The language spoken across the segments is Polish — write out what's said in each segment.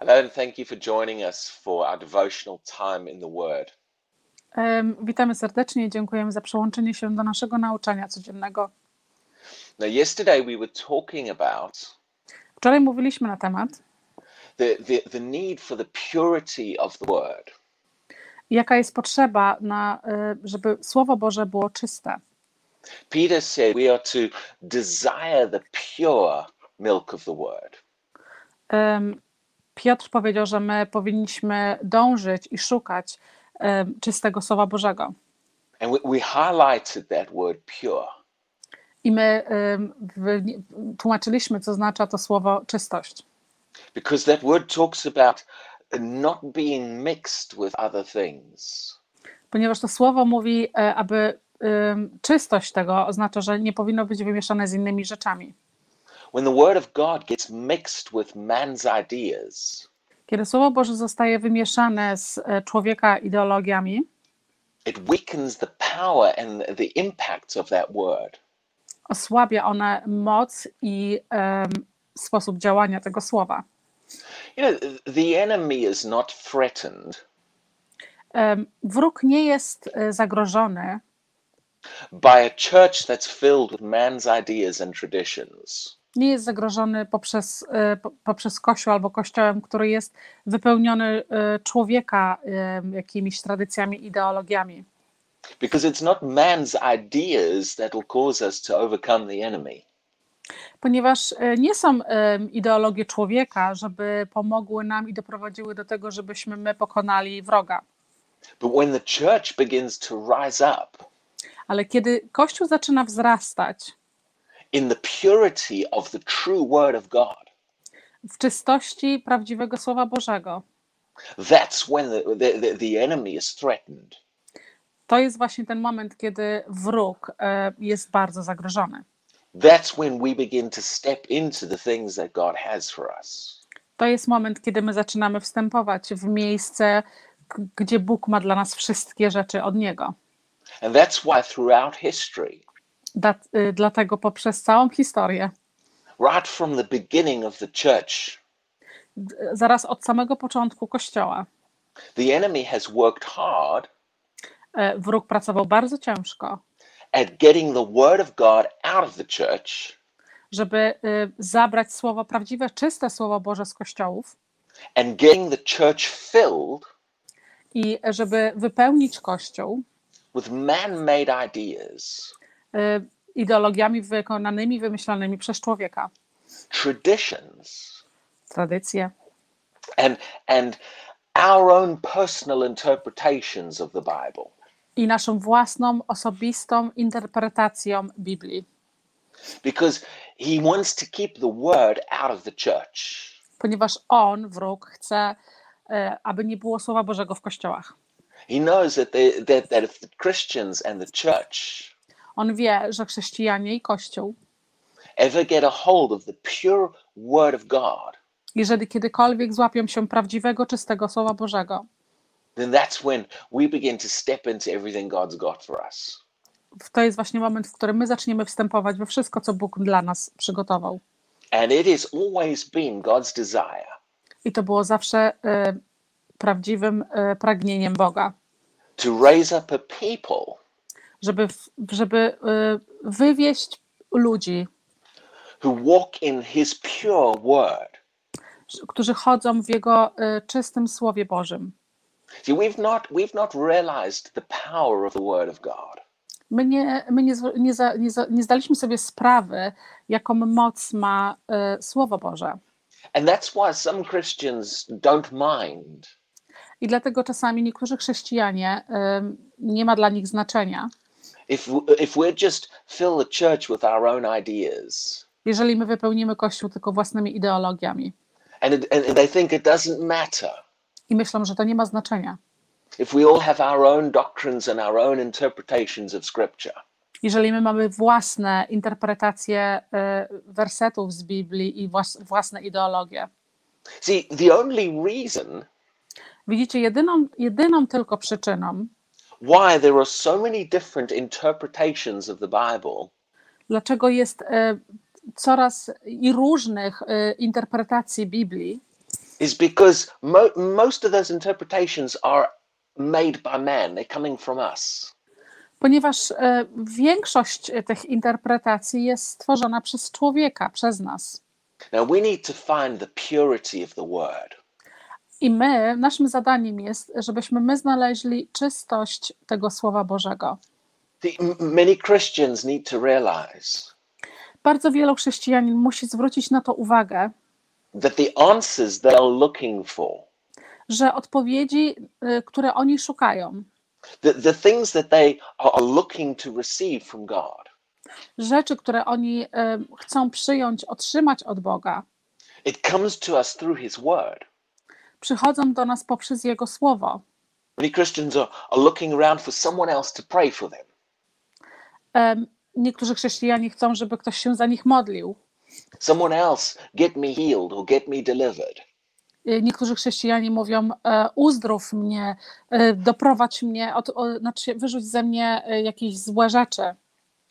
Hello, and thank you for joining us for our devotional time in the Word. Witamy serdecznie i dziękujemy za przyłączenie się do naszego nauczania codziennego. Now, yesterday we were talking about Wczoraj mówiliśmy na temat, the, the, the need for the purity of the Word. jaka jest potrzeba, na, y, żeby Słowo Boże było czyste. Peter said we are to desire the pure milk of the Word. Em, Piotr powiedział, że my powinniśmy dążyć i szukać czystego Słowa Bożego. And we, we highlighted that word pure. I my tłumaczyliśmy, co oznacza to słowo czystość. because that word talks about not being mixed with other things. Ponieważ to słowo mówi, e, aby czystość tego oznacza, że nie powinno być wymieszane z innymi rzeczami. When the word of God gets mixed with man's ideas, Kiedy Słowo Boże zostaje wymieszane z e, człowieka ideologiami, it weakens the power and the impact of that word. osłabia one moc i em, sposób działania tego słowa. You know, the enemy is not threatened Em, Wróg nie jest e, zagrożony by a church that's filled with man's ideas and traditions. Nie jest zagrożony poprzez, e, po- poprzez Kościół albo Kościołem, który jest wypełniony e, człowieka em, jakimiś tradycjami, ideologiami. Because it's not man's ideas that will cause us to overcome the enemy. Ponieważ e, nie są ideologie człowieka, żeby pomogły nam i doprowadziły do tego, żebyśmy my pokonali wroga. But when the church begins to rise up Ale kiedy Kościół zaczyna wzrastać in the purity of the true word of God, w czystości prawdziwego Słowa Bożego, that's when the, the, the, enemy is threatened. to jest właśnie ten moment, kiedy wróg e, jest bardzo zagrożony. That's when we begin to step into the things that God has for us. To jest moment, kiedy my zaczynamy wstępować w miejsce, gdzie Bóg ma dla nas wszystkie rzeczy od Niego. And that's why throughout history, Da, y, dlatego poprzez całą historię, right from the beginning of the church, zaraz od samego początku Kościoła, the enemy has worked hard e, wróg pracował bardzo ciężko, at getting the word of God out of the church żeby y, zabrać słowo prawdziwe, czyste Słowo Boże z kościołów and getting the church filled i żeby wypełnić Kościół with man-made ideas, ideologiami wykonanymi, wymyślonymi przez człowieka. traditions, Tradycje and and our own personal interpretations of the Bible. i naszą własną, osobistą interpretacją Biblii. Because he wants to keep the word out of the church. Ponieważ on, wróg, chce, y, aby nie było Słowa Bożego w kościołach. He knows that, they, that, that if the Christians and the church On wie, że chrześcijanie i Kościół, ever get a hold of the pure word of God, jeżeli kiedykolwiek złapią się prawdziwego, czystego Słowa Bożego, then that's when we begin to step into everything God's got for us. to jest właśnie moment, w którym my zaczniemy wstępować we wszystko, co Bóg dla nas przygotował. And it has always been God's desire I to było zawsze y, prawdziwym y, pragnieniem Boga, to raise up a people żeby, żeby y, wywieść ludzi, którzy chodzą w Jego y, czystym Słowie Bożym. See, we've not we've not realized the power of the word of God. My nie, my nie, nie, za, nie, za, nie zdaliśmy sobie sprawy, jaką moc ma y, Słowo Boże. And that's why some Christians don't mind I dlatego czasami niektórzy chrześcijanie y, nie ma dla nich znaczenia, if if we're just fill the church with our own ideas. jeżeli my wypełnimy Kościół tylko własnymi ideologiami. And, it, and they think it doesn't matter I myślą, że to nie ma znaczenia. if we all have our own doctrines and our own interpretations of scripture. Jeżeli my mamy własne interpretacje y, wersetów z Biblii i włas, własne ideologie. See, the only reason Widzicie, jedyną, jedyną tylko przyczyną, why there are so many different interpretations of the Bible dlaczego jest e, coraz i różnych e, interpretacji Biblii, is because mo- most of those interpretations are made by man. They're coming from us. Ponieważ e, większość tych interpretacji jest stworzona przez człowieka, przez nas. Now we need to find the purity of the word. I my, naszym zadaniem jest, żebyśmy my znaleźli czystość tego Słowa Bożego. The, many Christians need to realize Bardzo wielu chrześcijanin musi zwrócić na to uwagę, that the answers they are looking for, że odpowiedzi, y, które oni szukają, the, the things that they are looking to receive from God, rzeczy, które oni y, chcą przyjąć, otrzymać od Boga, it comes to us through His Word. Przychodzą do nas poprzez Jego Słowo. Niektórzy chrześcijanie chcą, żeby ktoś się za nich modlił. Someone else get me healed or get me delivered. Y, Niektórzy chrześcijanie mówią: e, uzdrów mnie, e, doprowadź mnie, od, o, znaczy wyrzuć ze mnie e, jakieś złe rzeczy.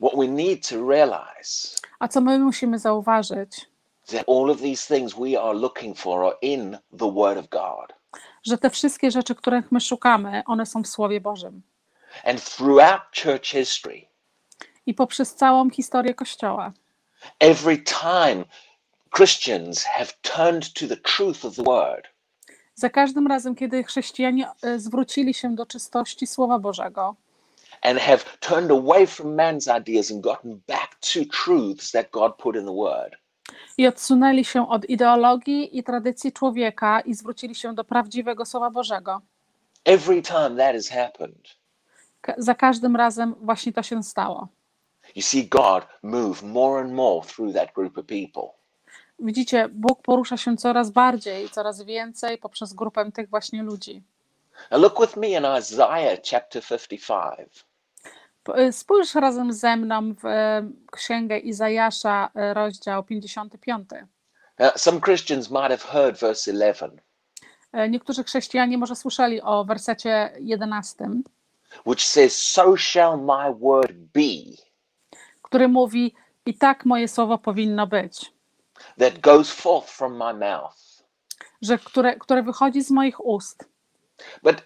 What we need to realize A co my musimy zauważyć? That all of these things we are looking for are in the Word of God. Że te wszystkie rzeczy, których my szukamy, one są w Słowie Bożym. And throughout church history, I poprzez całą historię Kościoła, every time Christians have turned to the truth of the Word, za każdym razem, kiedy chrześcijanie e, zwrócili się do czystości Słowa Bożego and have turned away from man's ideas and gotten back to truths that God put in the Word, i odsunęli się od ideologii i tradycji człowieka i zwrócili się do prawdziwego Słowa Bożego, every time that has happened, Ka- za każdym razem właśnie to się stało. you see God move more and more through that group of people. Widzicie, Bóg porusza się coraz bardziej, coraz więcej poprzez grupę tych właśnie ludzi. Now look with me in Isaiah chapter 55. Y, Spójrz razem ze mną w e, księgę Izajasza, e, rozdział 55. Now, some Christians might have heard verse 11, E, Niektórzy chrześcijanie może słyszeli o wersecie 11, which says, So shall my word be który mówi: I tak moje słowo powinno być, that goes forth from my mouth. że które, które wychodzi z moich ust. But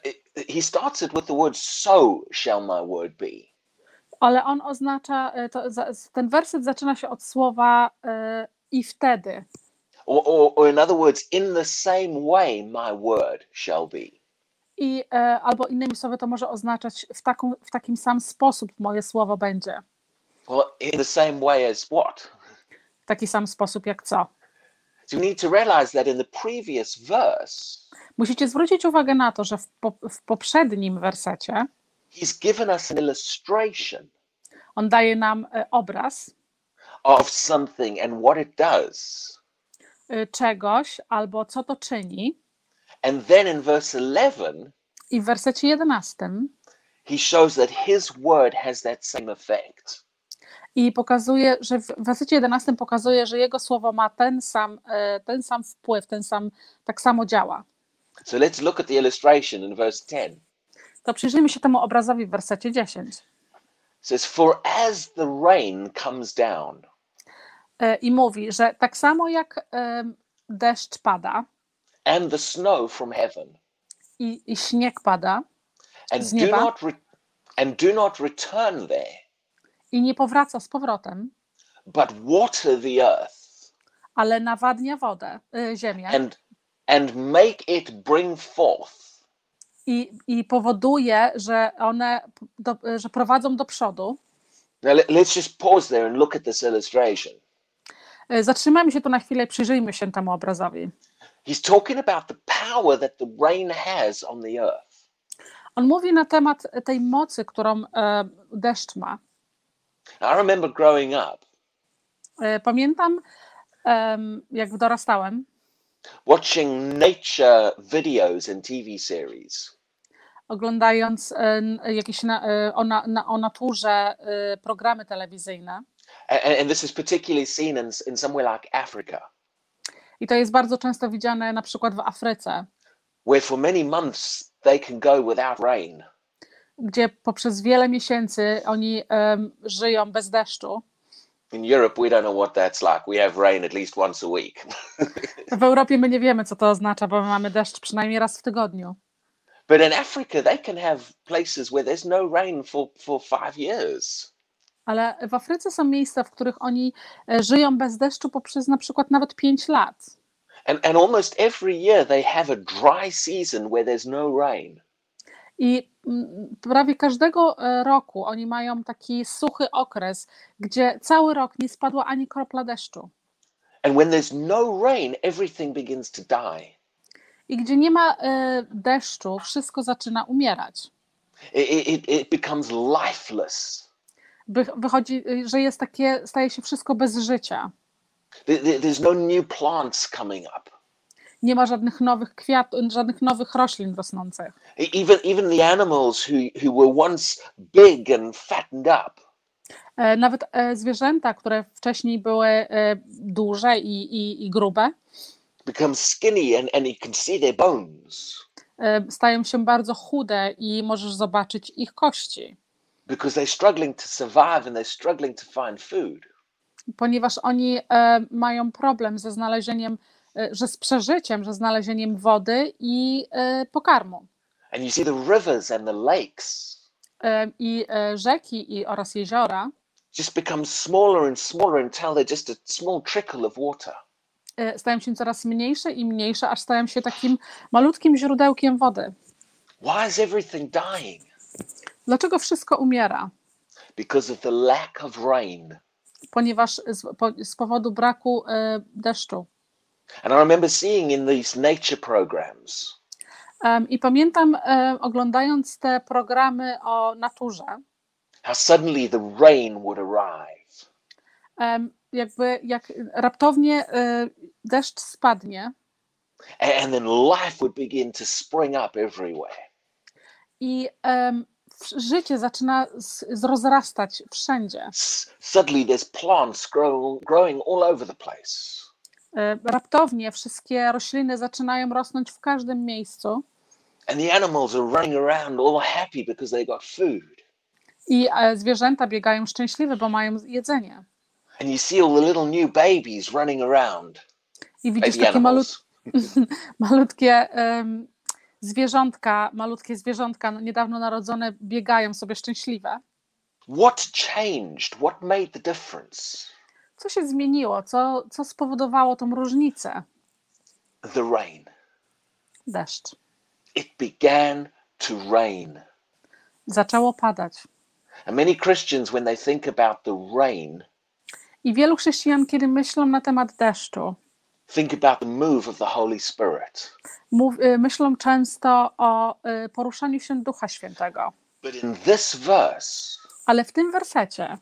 he starts it with the word, So shall my word be. Ale on oznacza, e, to, ten werset zaczyna się od słowa e, i wtedy. Or, or, or in other words, in the same way my word shall be. I, e, albo innymi słowy, to może oznaczać w, taką, w takim sam sposób moje słowo będzie. Well, in the same way as what? W taki sam sposób jak co. So you need to realize that in the previous verse, Musicie zwrócić uwagę na to, że w, po, w poprzednim wersecie he's given us an illustration on daje nam e, obraz of something and what it does. e, czegoś albo co to czyni. And then in verse 11, I w wersecie 11 he shows that his word has that same effect. i pokazuje, że w wersecie 11 pokazuje, że jego słowo ma ten sam, e, ten sam wpływ, ten sam, tak samo działa. So let's look at the illustration in verse 10. To przyjrzyjmy się temu obrazowi w wersecie 10. It says, For as the rain comes down E, I mówi, że tak samo jak em, deszcz pada and the snow from heaven, i, i śnieg pada and Z do nieba. not re- and do not return there, i nie powraca z powrotem, but water the earth ale nawadnia wodę, y, ziemię and and make it bring forth i, i powoduje, że one do, że prowadzą do przodu. Now let, us just pause there and look at this illustration. Y, Zatrzymajmy się tu na chwilę przyjrzyjmy się temu obrazowi. He's talking about the power that the rain has on the earth. On mówi na temat tej mocy, którą e, deszcz ma. I remember growing up E, Pamiętam, em, jak dorastałem, watching nature videos and TV series. oglądając n- jakieś na, e, o, na, o naturze e, programy telewizyjne. And, and this is particularly seen in, in somewhere like Africa, I to jest bardzo często widziane na przykład w Afryce, where for many months they can go without rain. gdzie poprzez wiele miesięcy oni żyją bez deszczu. In Europe, we don't know what that's like. We have rain at least once a week. W Europie my nie wiemy, co to oznacza, bo my mamy deszcz przynajmniej raz w tygodniu. But in Africa, they can have places where there's no rain for, for five years. Ale w Afryce są miejsca, w których oni e, żyją bez deszczu poprzez na przykład nawet 5 lat. And, and almost every year, they have a dry season where there's no rain. I prawie każdego e, roku oni mają taki suchy okres, gdzie cały rok nie spadła ani kropla deszczu. And when there's no rain, everything begins to die. I gdzie nie ma e, deszczu, wszystko zaczyna umierać. It, it, it becomes lifeless. Wy- Wychodzi, y, że jest takie, staje się wszystko bez życia. There- there- There's no new plants coming up. Nie ma żadnych nowych kwiatów, żadnych nowych roślin rosnących. E- Even, even the animals who, who were once big and fattened up, E, Nawet e, zwierzęta, które wcześniej były duże i, i, i grube, become skinny and, and you can see their bones stają się bardzo chude i możesz zobaczyć ich kości, because they're struggling to survive and they're struggling to find food. ponieważ oni e, mają problem ze znalezieniem, że z przeżyciem, że znalezieniem wody i e, pokarmu. And you see the rivers and the lakes E, I e, rzeki i, oraz jeziora just become smaller and smaller until they're just a small trickle of water. e, stają się coraz mniejsze i mniejsze, aż stają się takim malutkim źródełkiem wody. Why is everything dying? Dlaczego wszystko umiera? Because of the lack of rain. Ponieważ z, po, z powodu braku e, deszczu. And I remember seeing in these nature programs Em, I pamiętam, e, oglądając te programy o naturze, how suddenly the rain would arrive. em, jakby jak raptownie e, deszcz spadnie a- And then life would begin to spring up everywhere. i życie zaczyna z, z rozrastać wszędzie. S- Suddenly there's plants grow, growing all over the place. E, Raptownie wszystkie rośliny zaczynają rosnąć w każdym miejscu i e, zwierzęta biegają szczęśliwe, bo mają jedzenie. And you see all the little new babies running around. I widzisz Baby takie malut, malutkie em, zwierzątka, malutkie zwierzątka no, niedawno narodzone biegają sobie szczęśliwe. What changed? What made the difference? Co się zmieniło? Co, co spowodowało tą różnicę? The rain. Deszcz. It began to rain. Zaczęło padać. And many Christians, when they think about the rain, I wielu chrześcijan, kiedy myślą na temat deszczu, think about the move of the Holy Spirit. mów, y, myślą często o y, poruszaniu się Ducha Świętego. But in this verse, Ale w tym wersecie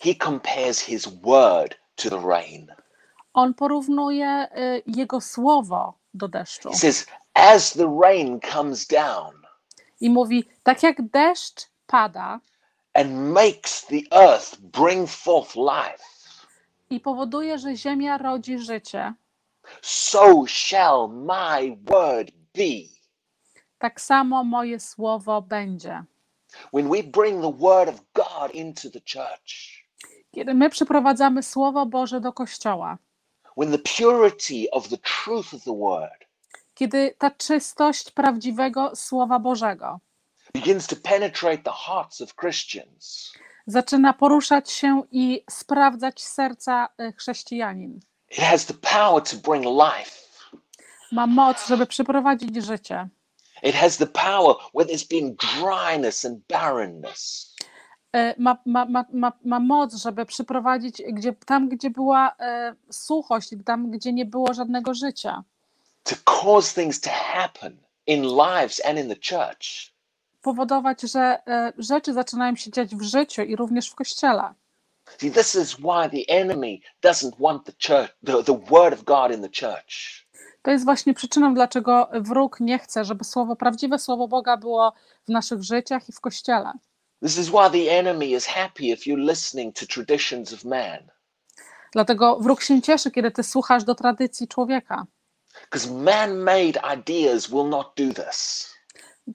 he compares his word to the rain. on porównuje y, Jego słowo do deszczu He says, as the rain comes down i mówi, tak jak deszcz pada and makes the earth bring forth life, i powoduje, że ziemia rodzi życie, so shall my word be. tak samo moje słowo będzie. When we bring the word of God into the church, Kiedy my przyprowadzamy Słowo Boże do Kościoła, word kiedy ta czystość prawdziwego Słowa Bożego zaczyna poruszać się i sprawdzać serca y, chrześcijanin, ma moc, żeby przyprowadzić życie. It has the power where there's been dryness and barrenness. Y, Ma, ma, ma, ma, ma moc, żeby przyprowadzić gdzie, tam, gdzie była y, suchość, tam, gdzie nie było żadnego życia. to cause things to happen in lives and in the church. Powodować, że y, rzeczy zaczynają się dziać w życiu i również w kościele. See, this is why the enemy doesn't want the church, the, the word of God in the church. To jest właśnie przyczyną, dlaczego wróg nie chce, żeby słowo, prawdziwe słowo Boga było w naszych życiach i w kościele. This is why the enemy is happy if you're listening to traditions of man. Dlatego wróg się cieszy, kiedy ty słuchasz do tradycji człowieka, Because man made ideas will not do this.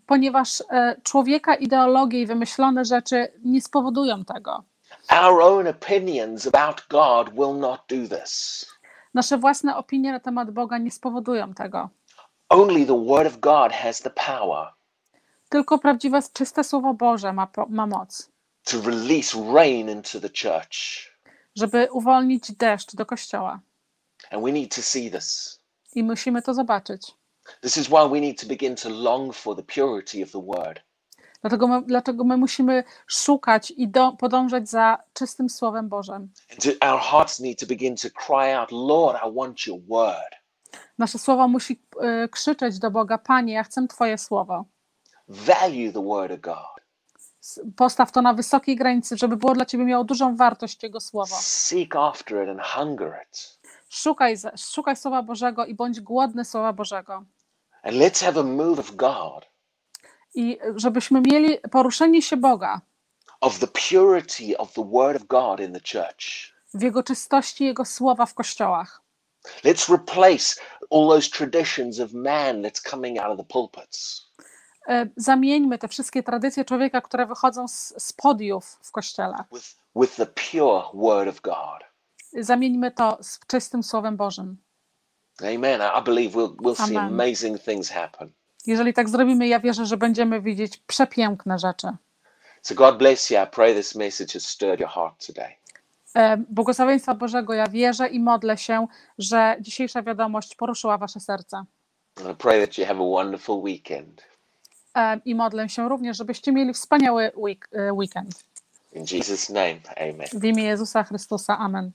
ponieważ e, człowieka ideologie i wymyślone rzeczy nie spowodują tego. Our own opinions about God will not do this. Nasze własne opinie na temat Boga nie spowodują tego. Only the Word of God has the power Tylko prawdziwe, czyste Słowo Boże ma, ma moc, to release rain into the church. żeby uwolnić deszcz do kościoła. And we need to see this. I musimy to zobaczyć. This is why we need to begin to long for the purity of the Word. Dlatego my, dlatego my musimy szukać i do, podążać za czystym Słowem Bożym. To, our hearts need to begin to cry out, Lord, I want your Word. Nasze słowo musi y, krzyczeć do Boga: Panie, ja chcę Twoje słowo. Value the Word of God. Postaw to na wysokiej granicy, żeby było dla Ciebie miało dużą wartość Jego słowo. Seek after it and hunger it. Szukaj, szukaj Słowa Bożego i bądź głodny Słowa Bożego. And let's have a move of God, I żebyśmy mieli poruszenie się Boga of the purity of the Word of God in the church. w Jego czystości Jego słowa w kościołach. Let's replace all those traditions of man that's coming out of the pulpits. E, Zamieńmy te wszystkie tradycje człowieka, które wychodzą z, z podiów w kościele. with, with the pure Word of God. Zamieńmy to z czystym Słowem Bożym. Amen. I believe we'll, we'll see Amen. amazing things happen. Jeżeli tak zrobimy, ja wierzę, że będziemy widzieć przepiękne rzeczy. So God bless you. I pray this message has stirred your heart today. E, Błogosławieństwa Bożego ja wierzę i modlę się, że dzisiejsza wiadomość poruszyła Wasze serce. And I pray that you have a wonderful weekend. E, I modlę się również, żebyście mieli wspaniały week, e, weekend. In Jesus' name, amen. W imię Jezusa Chrystusa. Amen.